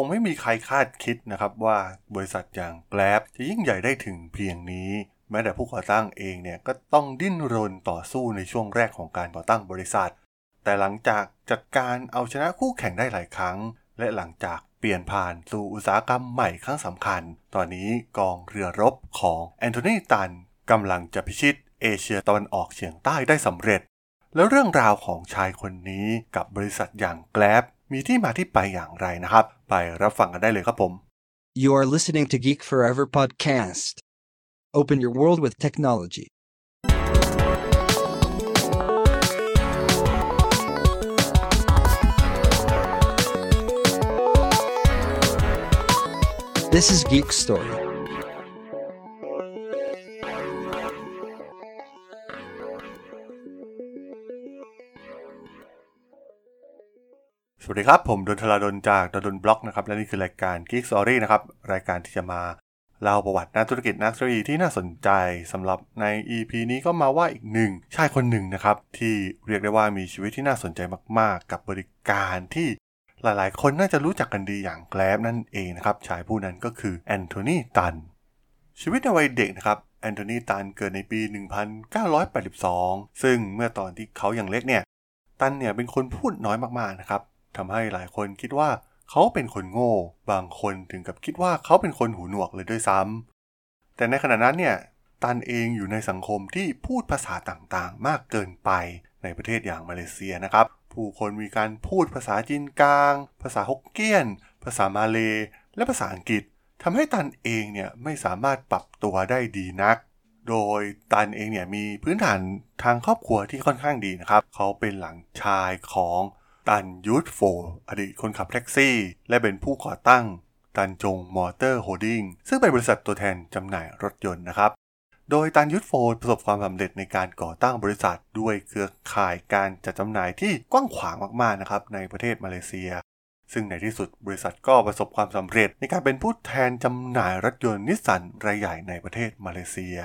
งไม่มีใครคาดคิดนะครับว่าบริษัทอย่าง Grab จะยิ่งใหญ่ได้ถึงเพียงนี้ แม้แต่ผู้ก่อตั้งเองเนี่ยก็ต้องดิ้นรนต่อสู้ในช่วงแรกของการก่อตั้งบริษัท แต่หลังจากจัดการเอาชนะคู่แข่งได้หลายครั้ง และหลังจากเปลี่ยนผ่านสู่อุตสาหกรรมใหม่ครั้งสำคัญ ตอนนี้กองเรือรบของแอนโทนีตันกำลังจะพิชิตเอเชียตะวันออกเฉียงใต้ได้สำเร็จ แล้วเรื่องราวของชายคนนี้กับบริษัทอย่าง Grab มีที่มาที่ไปอย่างไรนะครับ ไปรับฟังกันได้เลยครับผม You are listening to Geek Forever podcast. Open your world with technology. This is Geek Story. สวัสดีครับ ผมดนทลาดนจากดนบล็อกนะครับ และนี่คือรายการ Geek Story นะครับ รายการที่จะมาเล่าประวัตินักธุรกิจนักธุรกิจที่น่าสนใจสำหรับใน EP นี้ก็มาว่าอีกหนึ่งชายคนหนึ่งนะครับ ที่เรียกได้ว่ามีชีวิตที่น่าสนใจมากๆ กับบริการที่หลายๆ คนน่าจะรู้จักกันดีอย่างแกลบนั่นเองนะครับชายผู้นั้นก็คือแอนโทนีตันชีวิตในวัยเด็กนะครับแอนโทนีตันเกิดในปี 1982 ซึ่งเมื่อตอนที่เขายังเล็กเนี่ยตันเนี่ยเป็นคนพูดน้อยมากๆนะครับ ทำให้หลายคนคิดว่าเขาเป็นคนโง่ บางคนถึงกับคิดว่าเขาเป็นคนหูหนวกเลยด้วยซ้ำแต่ในขณะนั้นเนี่ยตันเองอยู่ในสังคมที่พูดภาษาต่างๆ มากเกินไปในประเทศอย่างมาเลเซียนะครับ ผู้คนมีการพูดภาษาจีนกลาง ภาษาฮกเกี้ยน ภาษามาเลและภาษาอังกฤษทำให้ตันเองเนี่ยไม่สามารถปรับตัวได้ดีนัก โดยตันเองเนี่ยมีพื้นฐานทางครอบครัวที่ค่อนข้างดีนะครับ เขาเป็นหลานชายของ ตันยูทโฟอดีตคนขับแท็กซี่ และเป็นผู้ก่อตั้ง Tan Chong Motor Holdings ซึ่งเป็นบริษัทตัวแทนจำหน่ายรถยนต์นะครับ โดยตันยุทธโฟประสบความสำเร็จในการก่อตั้งบริษัท ด้วยเครือข่ายการจัดจำหน่ายที่กว้างขวางมากๆนะครับในประเทศมาเลเซีย ซึ่งในที่สุดบริษัทก็ประสบความสำเร็จในการเป็นผู้แทนจำหน่ายรถยนต์นิสสันรายใหญ่ในประเทศมาเลเซีย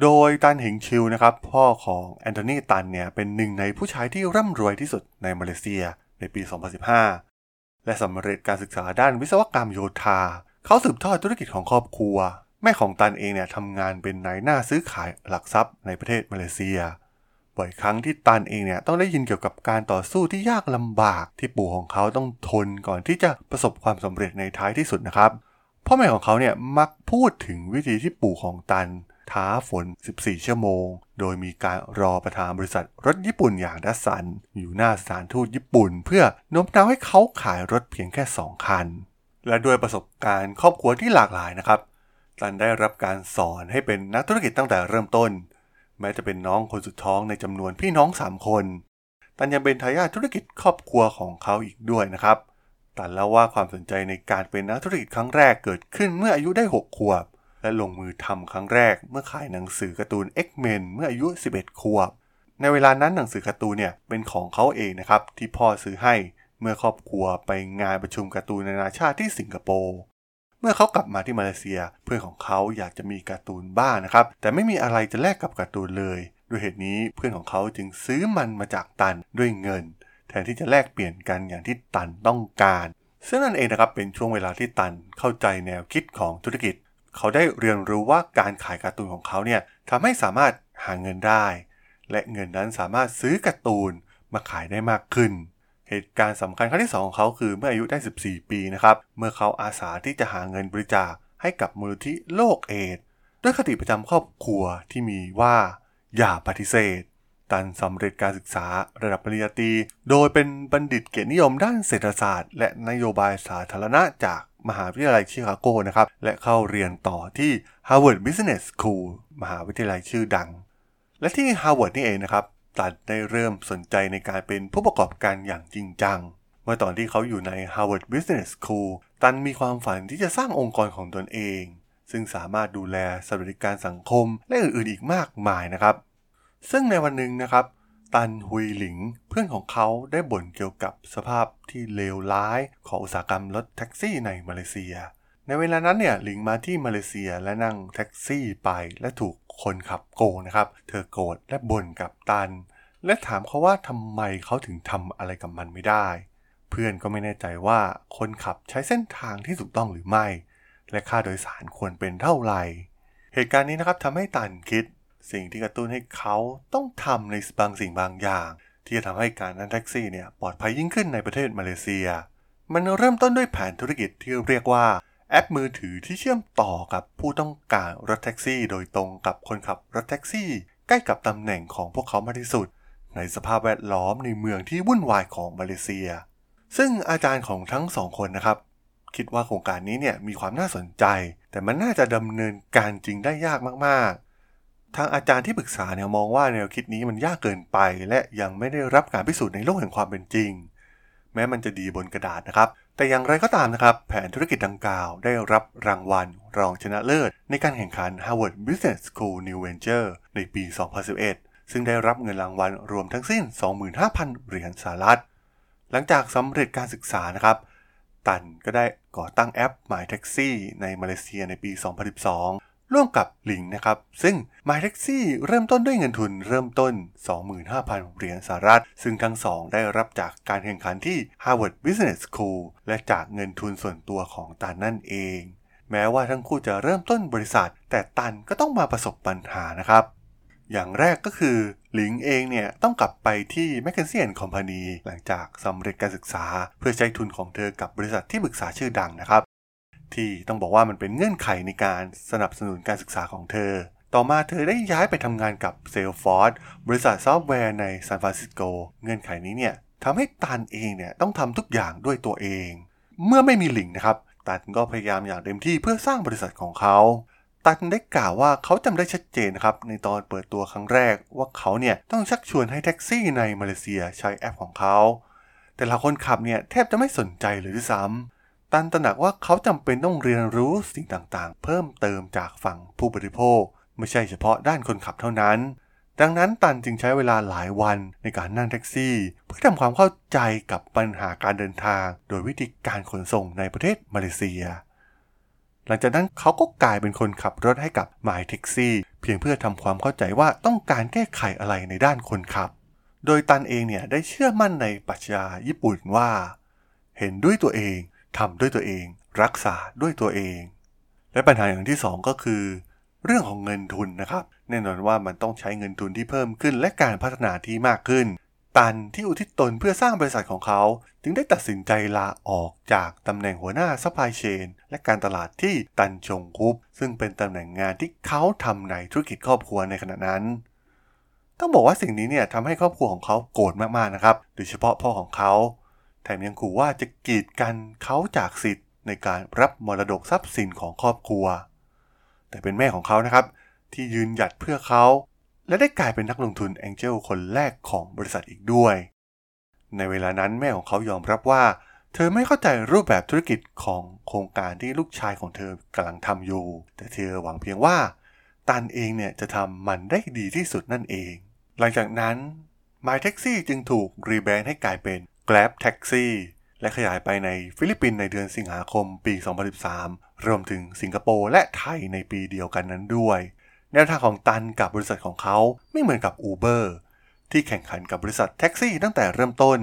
โดยตันหิงชิวนะครับพ่อของแอนโทนีตันเนี่ยเป็นหนึ่งในผู้ชายที่ร่ำรวยที่สุดในมาเลเซียในปี 2015 และสำเร็จการศึกษาด้านวิศวกรรมโยธา เขาสืบทอดธุรกิจของครอบครัว แม่ของตันเองเนี่ยทำงานเป็นนายหน้าซื้อขายหลักทรัพย์ในประเทศมาเลเซีย บ่อยครั้งที่ตันเองเนี่ยต้องได้ยินเกี่ยวกับการต่อสู้ที่ยากลำบากที่ปู่ของเขาต้องทนก่อนที่จะประสบความสำเร็จในท้ายที่สุดนะครับพ่อแม่ของเขาเนี่ยมักพูดถึงวิธีที่ปู่ของตัน ท้าฝน 14 ชั่วโมง โดยมีการรอประธานบริษัทรถญี่ปุ่นอย่างดัสสัน อยู่หน้าสถานทูตญี่ปุ่น เพื่อโน้มน้าวให้เขาขายรถเพียงแค่ 2 คัน และด้วยประสบการณ์ครอบครัวที่หลากหลายนะครับ ตันได้รับการสอนให้เป็นนักธุรกิจตั้งแต่เริ่มต้น แม้จะเป็นน้องคนสุดท้องในจำนวนพี่น้อง 3 คน ตันยังเป็นทายาทธุรกิจครอบครัวของเขาอีกด้วยนะครับ ตันเล่าว่าความสนใจในการเป็นนักธุรกิจครั้งแรกเกิดขึ้นเมื่ออายุได้ 6 ขวบ และลงมือทำครั้งแรกเมื่อขายหนังสือการ์ตูน X-Men เมื่ออายุ 11 ขวบ ในเวลานั้นหนังสือการ์ตูนเนี่ยเป็นของเขาเองนะครับที่พ่อซื้อให้เมื่อครอบครัวไปงานประชุมการ์ตูนนานาชาติที่สิงคโปร์เมื่อเขากลับมาที่มาเลเซีย เพื่อนของเขาอยากจะมีการ์ตูนบ้างนะครับ แต่ไม่มีอะไรจะแลกกับการ์ตูนเลยด้วยเหตุนี้เพื่อนของเขาจึงซื้อมันมาจากตันด้วยเงิน แทนที่จะแลกเปลี่ยนกันอย่างที่ตันต้องการ ซึ่งนั่นเองนะครับเป็นช่วงเวลาที่ตันเข้าใจแนวคิดของธุรกิจ เขาได้เรียนรู้ว่าการขายการ์ตูนของเขาเนี่ยทำให้สามารถหาเงินได้ และเงินนั้นสามารถซื้อการ์ตูนมาขายได้มากขึ้น เหตุการณ์สำคัญครั้งที่ 2 ของเขาคือเมื่ออายุได้ 14 ปีนะครับ เมื่อเขาอาสาที่จะหาเงินบริจาคให้กับมูลนิธิโลกเอดด้วยคติประจำครอบครัวที่มีว่า อย่าปฏิเสธ ตันสำเร็จการศึกษาระดับปริญญาตรีโดยเป็นบัณฑิตเกียรตินิยมด้านเศรษฐศาสตร์ และนโยบายสาธารณะจากมหาวิทยาลัยชิคาโกนะครับ และเข้าเรียนต่อที่ Harvard Business School มหาวิทยาลัยชื่อดัง และที่ Harvard นี่เองนะครับ ตันได้เริ่มสนใจในการเป็นผู้ประกอบการอย่างจริงจัง เมื่อตอนที่เขาอยู่ใน Harvard Business School ตันมีความฝันที่จะสร้างองค์กรของตนเอง ซึ่งสามารถดูแลสวัสดิการสังคมและอื่นๆอีกมากมายนะครับ ซึ่งในวันหนึ่งนะครับ ตันฮุยหลิงเพื่อนของเขาได้บ่นเกี่ยวกับสภาพที่เลวร้ายของอุตสาหกรรมรถแท็กซี่ในมาเลเซีย ในเวลานั้นเนี่ยหลิงมาที่มาเลเซียและนั่งแท็กซี่ไปและถูกคนขับโกงนะครับ เธอโกรธและบ่นกับตัน และถามเขาว่าทำไมเขาถึงทำอะไรกับมันไม่ได้ เพื่อนก็ไม่แน่ใจว่าคนขับใช้เส้นทางที่ถูกต้องหรือไม่ และค่าโดยสารควรเป็นเท่าไหร่ เหตุการณ์นี้นะครับทำให้ตันคิด สิ่งที่กระตุ้นให้เขาต้องทำในบางสิ่งบางอย่าง ที่จะทำให้การนั่งแท็กซี่เนี่ยปลอดภัยยิ่งขึ้นในประเทศมาเลเซีย มันเริ่มต้นด้วยแผนธุรกิจที่เรียกว่าแอปมือถือที่เชื่อมต่อกับผู้ต้องการรถแท็กซี่ โดยตรงกับคนขับรถแท็กซี่ ใกล้กับตำแหน่งของพวกเขามากที่สุด ในสภาพแวดล้อมในเมืองที่วุ่นวายของมาเลเซีย ซึ่งอาจารย์ของทั้งสองคนนะครับ คิดว่าโครงการนี้เนี่ยมีความน่าสนใจ แต่มันน่าจะดำเนินการจริงได้ยากมากๆ ทางอาจารย์ที่ปรึกษาเนี่ยมองว่าแนวคิดนี้มันยากเกินไป และยังไม่ได้รับการพิสูจน์ในโลกแห่งความเป็นจริง แม้มันจะดีบนกระดาษนะครับ แต่อย่างไรก็ตามนะครับ แผนธุรกิจดังกล่าว ได้รับรางวัล รองชนะเลิศ ในการแข่งขัน Harvard Business School New Venture ในปี 2011 ซึ่งได้รับเงินรางวัลรวมทั้งสิ้น 25,000 เหรียญสหรัฐ หลังจากสำเร็จการศึกษานะครับ ตันก็ได้ก่อตั้งแอป My Taxi ในมาเลเซียในปี 2012 ร่วมกับหลิงนะครับ ซึ่ง My Taxi เริ่มต้นด้วยเงินทุนเริ่มต้น 25,000 เหรียญสหรัฐ ซึ่งทั้งสองได้รับจากการแข่งขันที่ Harvard Business School และจากเงินทุนส่วนตัวของตันนั่นเอง แม้ว่าทั้งคู่จะเริ่มต้นบริษัท แต่ตันก็ต้องมาประสบปัญหานะครับอย่างแรกก็คือหลิงเองเนี่ยต้องกลับไปที่ m c k เคนซี่คอมพานีหลังจากสำเร็จการศึกษา เพื่อใช้ทุนของเธอกับบริษัทที่ปรึกษาชื่อดังนะครับ ที่ต้องบอกว่ามันเป็นเงื่อนไขในการสนับสนุนการศึกษาของเธอ ต่อมาเธอได้ย้ายไปทำงานกับ Salesforce บริษัทซอฟต์แวร์ในซานฟรานซิสโก เงื่อนไขนี้เนี่ยทำให้ตันเองเนี่ยต้องทำทุกอย่างด้วยตัวเอง เมื่อไม่มีหลิงนะครับ ตันก็พยายามอย่างเต็มที่เพื่อสร้างบริษัทของเขาตันได้กล่าวว่าเขาจำได้ชัดเจนครับในตอนเปิดตัวครั้งแรก ว่าเขาเนี่ยต้องชักชวนให้แท็กซี่ในมาเลเซียใช้แอปของเขา แต่ละคนขับเนี่ยแทบจะไม่สนใจเลยด้วยซ้ำ ตันตระหนักว่าเขาจำเป็นต้องเรียนรู้สิ่งต่างๆ เพิ่มเติมจากฝั่งผู้บริโภค ไม่ใช่เฉพาะด้านคนขับเท่านั้น ดังนั้นตันจึงใช้เวลาหลายวันในการนั่งแท็กซี่ เพื่อทำความเข้าใจกับปัญหาการเดินทาง โดยวิธีการขนส่งในประเทศมาเลเซีย หลังจากนั้นเขาก็กลายเป็นคนขับรถให้กับ My Taxi เพียงเพื่อทำความเข้าใจว่าต้องการแก้ไขอะไรในด้านคนขับ โดยตันเองเนี่ยได้เชื่อมั่นในปรัชญาญี่ปุ่นว่า เห็นด้วยตัวเอง ทำด้วยตัวเอง รักษาด้วยตัวเอง และปัญหาอย่างที่สองก็คือ เรื่องของเงินทุนนะครับ แน่นอนว่ามันต้องใช้เงินทุนที่เพิ่มขึ้น และการพัฒนาที่มากขึ้น ตันที่อุทิศตนเพื่อสร้างบริษัทของเขา จึงได้ตัดสินใจลาออกจากตำแหน่งหัวหน้า supply chain และการตลาดที่ Tan Chong Group ซึ่งเป็นตำแหน่งงานที่เขาทำในธุรกิจครอบครัวในขณะนั้นต้องบอกว่าสิ่งนี้เนี่ยทำให้ครอบครัวของเขาโกรธมากๆนะครับ โดยเฉพาะพ่อของเขา แถมยังขู่ว่าจะกีดกันเขาจากสิทธิ์ในการรับมรดกทรัพย์สินของครอบครัว แต่เป็นแม่ของเขานะครับ ที่ยืนหยัดเพื่อเขา และได้กลายเป็นนักลงทุน angel คนแรกของบริษัทอีกด้วย ในเวลานั้นแม่ของเขายอมรับว่า เธอไม่เข้าใจรูปแบบธุรกิจของโครงการที่ลูกชายของเธอกำลังทำอยู่ แต่เธอหวังเพียงว่าตันเองเนี่ยจะทำมันได้ดีที่สุดนั่นเอง หลังจากนั้น My Taxi จึงถูก rebrand ให้กลายเป็น Grab Taxi และขยายไปในฟิลิปปินส์ในเดือนสิงหาคมปี 2013 รวมถึงสิงคโปร์และไทยในปีเดียวกันนั้นด้วย แนวทางของตันกับบริษัทของเขาไม่เหมือนกับ Uber ที่แข่งขันกับบริษัทแท็กซี่ตั้งแต่เริ่มต้น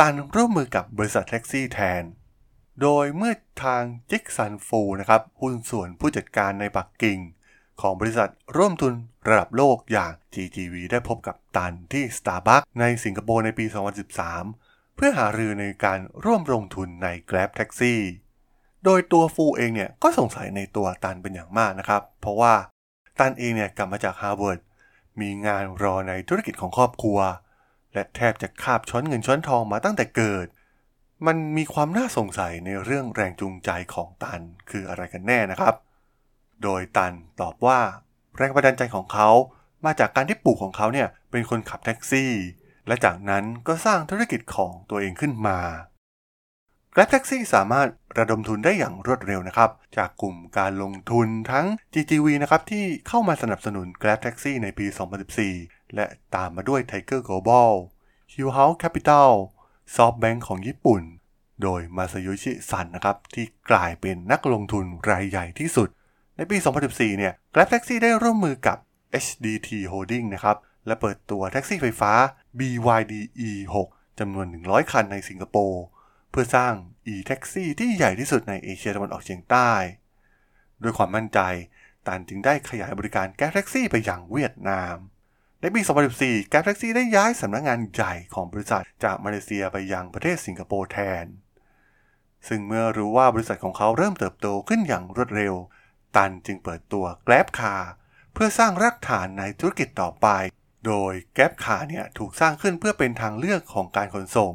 ตันร่วมมือกับบริษัทแท็กซี่แทน โดยเมื่อทาง Jixun Foo นะครับหุ้นส่วนผู้จัดการในปักกิ่ง ของบริษัทร่วมทุนระดับโลกอย่าง GGV ได้พบกับตันที่ Starbucks ในสิงคโปร์ในปี 2013 เพื่อหารือในการร่วมลงทุนใน Grab Taxi โดยตัวฟูเองเนี่ยก็สงสัยในตัวตันเป็นอย่างมากนะครับ เพราะว่าตันเองเนี่ยกลับมาจากฮาร์วาร์ดมีงานรอในธุรกิจของครอบครัว และแทบจะคาบช้อนเงินช้อนทองมาตั้งแต่เกิด มันมีความน่าสงสัยในเรื่องแรงจูงใจของตันคืออะไรกันแน่นะครับ โดยตันตอบว่าแรงบันดาลใจของเขามาจากการที่ปู่ของเขาเนี่ยเป็นคนขับแท็กซี่ และจากนั้นก็สร้างธุรกิจของตัวเองขึ้นมา Grab Taxi สามารถระดมทุนได้อย่างรวดเร็วนะครับ จากกลุ่มการลงทุนทั้ง GGV นะครับที่เข้ามาสนับสนุน Grab Taxi ในปี 2014 และตามมาด้วย Tiger Global Hill House Capital SoftBank ของญี่ปุ่น โดยมาซาโยชิซันนะครับที่กลายเป็นนักลงทุนรายใหญ่ที่สุด ในปี 2014 เนี่ย Grab Taxi ได้ร่วมมือกับ HDT Holding นะครับและเปิดตัวแท็กซี่ไฟฟ้า BYD E6 จำนวน 100 คันในสิงคโปร์เพื่อสร้าง e-taxi ที่ใหญ่ที่สุดในเอเชียตะวันออกเฉียงใต้ ด้วยความมั่นใจตันจึงได้ขยายบริการ Grab Taxi ไปยังเวียดนาม ในปี 2014 Grab Taxi ได้ย้ายสำนักงานใหญ่ของบริษัทจากมาเลเซียไปยังประเทศสิงคโปร์แทน ซึ่งเมื่อรู้ว่าบริษัทของเขาเริ่มเติบโตขึ้นอย่างรวดเร็ว ตันจึงเปิดตัว Grab Car เพื่อสร้างรากฐานในธุรกิจต่อไป โดย Grab Car เนี่ยถูกสร้างขึ้นเพื่อเป็นทางเลือกของการขนส่ง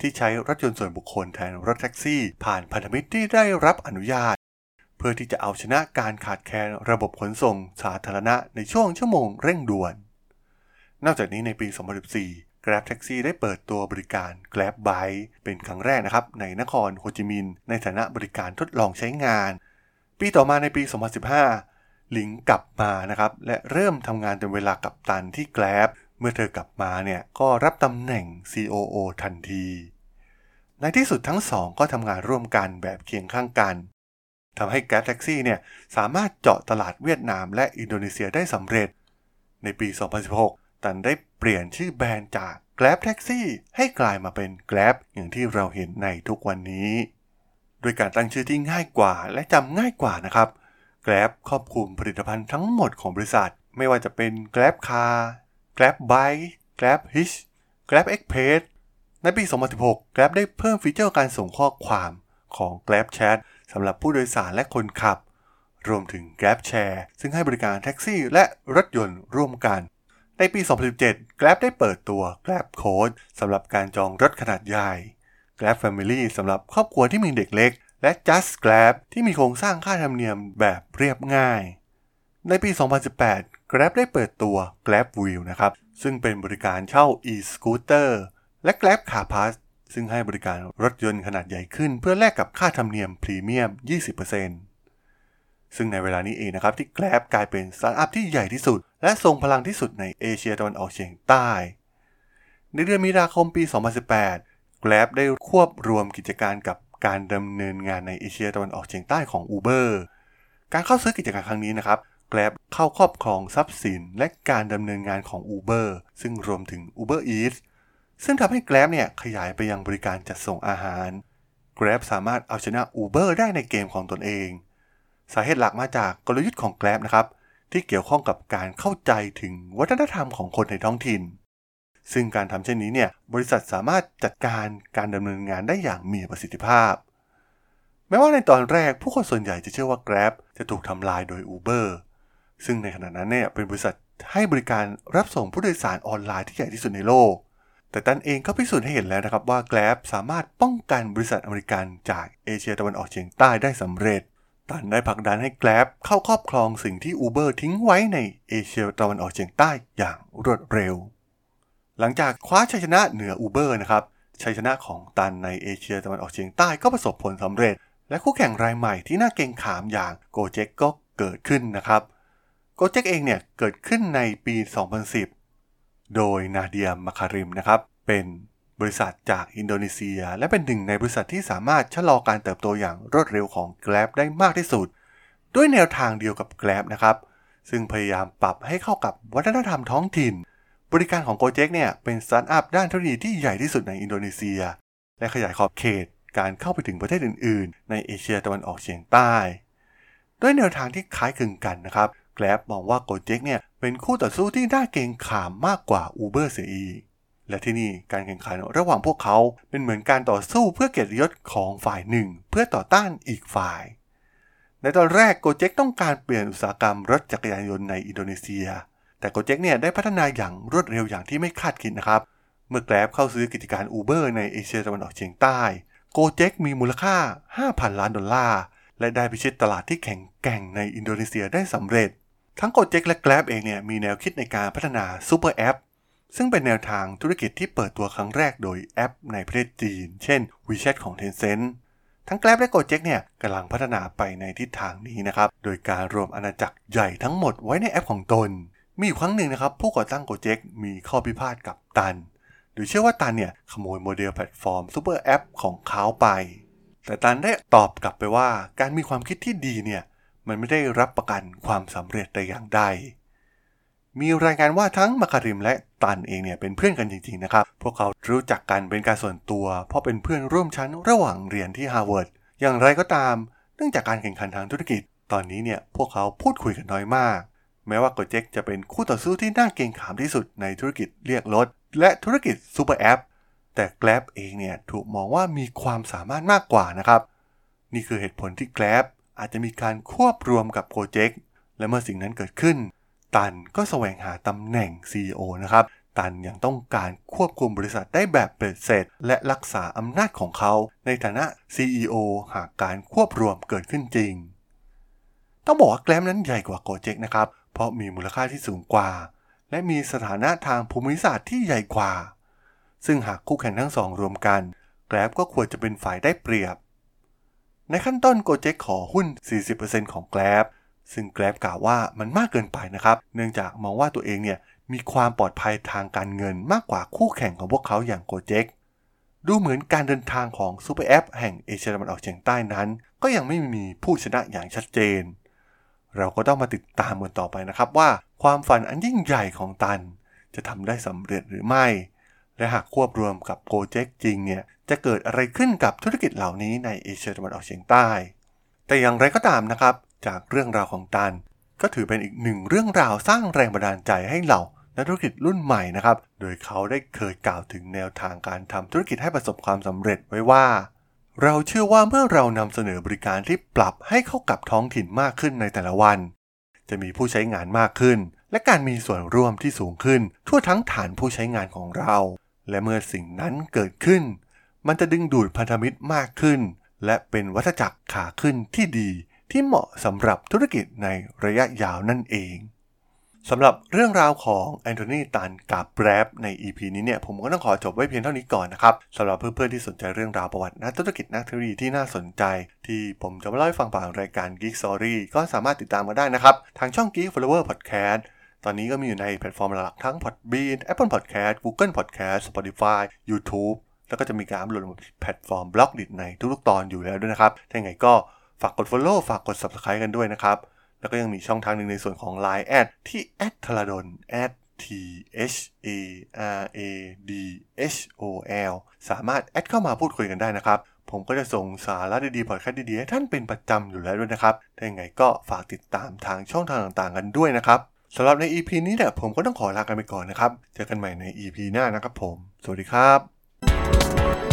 ที่ใช้รถยนต์ส่วนบุคคลแทนรถแท็กซี่ผ่านพันธมิตรที่ได้รับอนุญาต เพื่อที่จะเอาชนะการขาดแคลนระบบขนส่งสาธารณะในช่วงชั่วโมงเร่งด่วน นอกจากนี้ในปี 2014 Grab Taxi ได้เปิดตัวบริการ Grab Bike เป็นครั้งแรกนะครับในนครโฮจิมินห์ในฐานะบริการทดลองใช้งาน ปีต่อมาในปี 2015 ลิงกลับมานะครับ และเริ่มทำงานเต็มเวลากับตันที่ Grab เมื่อเธอกลับมาเนี่ยก็รับตำแหน่ง COO ทันที ในที่สุดทั้งสองก็ทำงานร่วมกันแบบเคียงข้างกันทำให้ Grab Taxi เนี่ยสามารถเจาะตลาดเวียดนามและอินโดนีเซียได้สำเร็จ ในปี 2016 ตันได้เปลี่ยนชื่อแบรนด์จาก Grab Taxi ให้กลายมาเป็น Grab อย่างที่เราเห็นในทุกวันนี้โดยการตั้งชื่อที่ง่ายกว่าและจำง่ายกว่านะครับ Grab ครอบคลุมผลิตภัณฑ์ทั้งหมดของบริษัท ไม่ว่าจะเป็น Grab Car Grab Bike Grab Hitch Grab Express ในปี 2016 Grab ได้เพิ่มฟีเจอร์การส่งข้อความของ Grab Chat สำหรับผู้โดยสารและคนขับ รวมถึง Grab Share ซึ่งให้บริการแท็กซี่และรถยนต์ร่วมกัน ในปี 2017 Grab ได้เปิดตัว Grab Code สำหรับการจองรถขนาดใหญ่ Grab Family สำหรับครอบครัวที่มีเด็กเล็ก และ Just Grab ที่มีโครงสร้างค่าธรรมเนียมแบบเรียบง่าย ในปี 2018 Grab ได้เปิดตัว Grab Wheel นะครับ ซึ่งเป็นบริการเช่า e-scooter และ Grab Car Pass ซึ่งให้บริการรถยนต์ขนาดใหญ่ขึ้น เพื่อแลกกับค่าธรรมเนียมพรีเมียม 20%ซึ่งในเวลานี้เองนะครับที่ Grab กลายเป็นสตาร์ทอัพที่ใหญ่ที่สุด และทรงพลังที่สุดในเอเชียตะวันออกเฉียงใต้ ในเดือนมีนาคมปี 2018 Grab ได้ควบรวมกิจการกับ การดำเนินงานในเอเชียตะวันออกเฉียงใต้ของ Uber การเข้าซื้อกิจการครั้งนี้นะครับ Grab เข้าครอบครองทรัพย์สินและการดำเนินงานของ Uber ซึ่งรวมถึง Uber Eats ซึ่งทำให้ Grab เนี่ยขยายไปยังบริการจัดส่งอาหาร Grab สามารถเอาชนะ Uber ได้ในเกมของตนเอง สาเหตุหลักมาจากกลยุทธ์ของ Grab นะครับ ที่เกี่ยวข้องกับการเข้าใจถึงวัฒนธรรมของคนในท้องถิ่น ซึ่งการทำเช่นนี้เนี่ยบริษัทสามารถจัดการการดำเนินงานได้อย่างมีประสิทธิภาพ แม้ว่าในตอนแรกผู้คนส่วนใหญ่จะเชื่อว่า Grab จะถูกทำลายโดย Uber ซึ่งในขณะนั้นเนี่ยเป็นบริษัทให้บริการรับส่งผู้โดยสารออนไลน์ที่ใหญ่ที่สุดในโลก แต่ตันเองก็พิสูจน์ให้เห็นแล้วนะครับว่า Grab สามารถป้องกันบริษัทอเมริกันจากเอเชียตะวันออกเฉียงใต้ได้สำเร็จ ตันได้ผลักดันให้ Grab เข้าครอบครองสิ่งที่ Uber ทิ้งไว้ในเอเชียตะวันออกเฉียงใต้อย่างรวดเร็ว หลังจากคว้าชัยชนะเหนือ Uber นะครับชัยชนะของตันในเอเชียตะวันออกเฉียงใต้ก็ประสบผลสำเร็จ และคู่แข่งรายใหม่ที่น่าเกรงขามอย่าง Gojek ก็เกิดขึ้นนะครับ Gojek เองเนี่ยเกิดขึ้นในปี 2010 โดยนาเดียมาคาริมนะครับเป็นบริษัทจากอินโดนีเซีย และเป็นหนึ่งในบริษัทที่สามารถชะลอการเติบโตอย่างรวดเร็วของ Grab ได้มากที่สุด ด้วยแนวทางเดียวกับ Grab นะครับ ซึ่งพยายามปรับให้เข้ากับวัฒนธรรมท้องถิ่น บริการของ Gojek เนี่ยเป็นสตาร์ทอัพด้านเทคโนโลยีที่ใหญ่ที่สุดในอินโดนีเซีย และขยายขอบเขตการเข้าไปถึงประเทศอื่น ๆ ในเอเชียตะวันออกเฉียงใต้ ด้วยแนวทางที่คล้ายคลึงกันนะครับ Grab มองว่า Gojek เนี่ยเป็นคู่ต่อสู้ที่น่าเกรงขามมากกว่า Uber เสียอีก และที่นี่การแข่งขันระหว่างพวกเขาเป็นเหมือนการต่อสู้เพื่อเกียรติยศของฝ่ายหนึ่ง เพื่อต่อต้านอีกฝ่าย ในตอนแรก Gojek ต้องการเปลี่ยนอุตสาหกรรมรถจักรยานยนต์ในอินโดนีเซีย แต่ Gojek เนี่ยได้พัฒนาอย่างรวดเร็วอย่างที่ไม่คาดคิดนะครับ เมื่อ Grab เข้าซื้อกิจการ Uber ในเอเชียตะวันออกเฉียงใต้ Gojek มีมูลค่า 5,000 ล้านดอลลาร์ และได้พิชิตตลาดที่แข็งแกร่งในอินโดนีเซียได้สำเร็จ ทั้ง Gojek และ Grab เองเนี่ยมีแนวคิดในการพัฒนา super app ซึ่งเป็นแนวทางธุรกิจที่เปิดตัวครั้งแรกโดยแอปในประเทศจีน เช่น WeChat ของ Tencent ทั้ง Grab และ Gojek เนี่ยกำลังพัฒนาไปในทิศทางนี้นะครับ โดยการรวมอาณาจักรใหญ่ทั้งหมดไว้ในแอปของตน มีอยู่ครั้งหนึ่งนะครับ ผู้ก่อตั้ง Gojek มีข้อพิพาทกับตัน โดยเชื่อว่าตันเนี่ย ขโมยโมเดลแพลตฟอร์ม super app ของเขาไป แต่ตันได้ตอบกลับไปว่าการมีความคิดที่ดีเนี่ย มันไม่ได้รับประกันความสำเร็จแต่อย่างใด มีรายงานว่าทั้งมาคาริมและตันเองเนี่ยเป็นเพื่อนกันจริงๆนะครับ พวกเขารู้จักกันเป็นการส่วนตัว เพราะเป็นเพื่อนร่วมชั้นระหว่างเรียนที่ฮาร์วาร์ดอย่างไรก็ตาม เนื่องจากการแข่งขันทางธุรกิจ ตอนนี้เนี่ยพวกเขาพูดคุยกันน้อยมาก แม้ว่า Gojek จะเป็นคู่ต่อสู้ที่น่าเกรงขามที่สุดในธุรกิจเรียกรถ และธุรกิจซูเปอร์แอปแต่ Grab เองเนี่ยถูกมองว่ามีความสามารถมากกว่านะครับ นี่คือเหตุผลที่ Grab อาจจะมีการควบรวมกับ Gojek และเมื่อสิ่งนั้นเกิดขึ้น ตันก็แสวงหาตำแหน่ง CEO นะครับตันยังต้องการควบคุมบริษัทได้แบบเบ็ดเสร็จ และรักษาอำนาจของเขา ในฐานะ CEO หากการควบรวมเกิดขึ้นจริง ต้องบอกว่าแกลมนั้นใหญ่กว่าโกเจ็กนะครับ เพราะมีมูลค่าที่สูงกว่า และมีสถานะทางภูมิศาสตร์ที่ใหญ่กว่า ซึ่งหากคู่แข่งทั้งสองรวมกัน แกลบก็ควรจะเป็นฝ่ายได้เปรียบ ในขั้นต้นโกเจ็กขอหุ้น 40%ของแกลบซึ่งแกลบกล่าวว่ามันมากเกินไปนะครับ เนื่องจากมองว่าตัวเองเนี่ยมีความปลอดภัยทางการเงินมากกว่าคู่แข่งของพวกเขาอย่างโกเจ็กดูเหมือนการเดินทางของซูเปอร์แอปแห่งเอเชียตะวันออกเฉียงใต้นั้น ก็ยังไม่มีผู้ชนะอย่างชัดเจน เราก็ต้องมาติดตามกันต่อไปนะครับว่าความฝันอันยิ่งใหญ่ของตัน จะทำได้สำเร็จหรือไม่ และหากควบรวมกับ Gojek จริงเนี่ยจะเกิดอะไรขึ้นกับธุรกิจเหล่านี้ในเอเชียตะวันออกเฉียงใต้ แต่อย่างไรก็ตามนะครับ จากเรื่องราวของตัน ก็ถือเป็นอีกหนึ่งเรื่องราวสร้างแรงบันดาลใจให้เหล่านักธุรกิจรุ่นใหม่นะครับ โดยเขาได้เคยกล่าวถึงแนวทางการทำธุรกิจให้ประสบความสำเร็จไว้ว่า เราเชื่อว่าเมื่อเรานำเสนอบริการที่ปรับให้เข้ากับท้องถิ่นมากขึ้นในแต่ละวัน จะมีผู้ใช้งานมากขึ้น และการมีส่วนร่วมที่สูงขึ้น ทั่วทั้งฐานผู้ใช้งานของเรา และเมื่อสิ่งนั้นเกิดขึ้น มันจะดึงดูดพันธมิตรมากขึ้น และเป็นวัฏจักรขาขึ้นที่ดีที่เหมาะสำหรับธุรกิจในระยะยาวนั่นเอง สำหรับเรื่องราวของ Anthony Tan กับ Grab ใน EP นี้เนี่ยผมก็ต้องขอจบไว้เพียงเท่านี้ก่อนนะครับสำหรับเพื่อนๆที่สนใจเรื่องราวประวัตินักธุรกิจนักเทคโนโลยีที่น่าสนใจ ที่ผมจะมาเล่าให้ฟังผ่านรายการ Geek Story ก็สามารถติดตามมาได้นะครับ ทางช่อง Geek Forever Podcast ตอนนี้ก็มีอยู่ในแพลตฟอร์มหลักทั้ง Podbean Apple Podcast Google Podcast Spotify YouTube แล้วก็จะมีการอัปโหลดลงแพลตฟอร์ม Blockdit ในทุกๆตอนอยู่แล้วด้วยนะครับถ้าอย่างก็ฝากกด Follow ฝากกด Subscribe กันด้วยนะครับ แล้วก็ยังมีช่องทางหนึ่งในส่วนของ Line แอดที่แอดทรดอน t h a r a d h o l สามารถแอดเข้ามาพูดคุยกันได้นะครับ ผมก็จะส่งสาระดีๆพอดแคสต์ดีๆ ให้ท่านเป็นประจำอยู่แล้วด้วยนะครับถ้าอย่างไรก็ฝากติดตามทางช่องทางต่างๆกันด้วยนะครับสำหรับใน EP นี้เนี่ยผมก็ต้องขอลากันไปก่อนนะครับ เจอกันใหม่ใน EP หน้านะครับผม สวัสดีครับ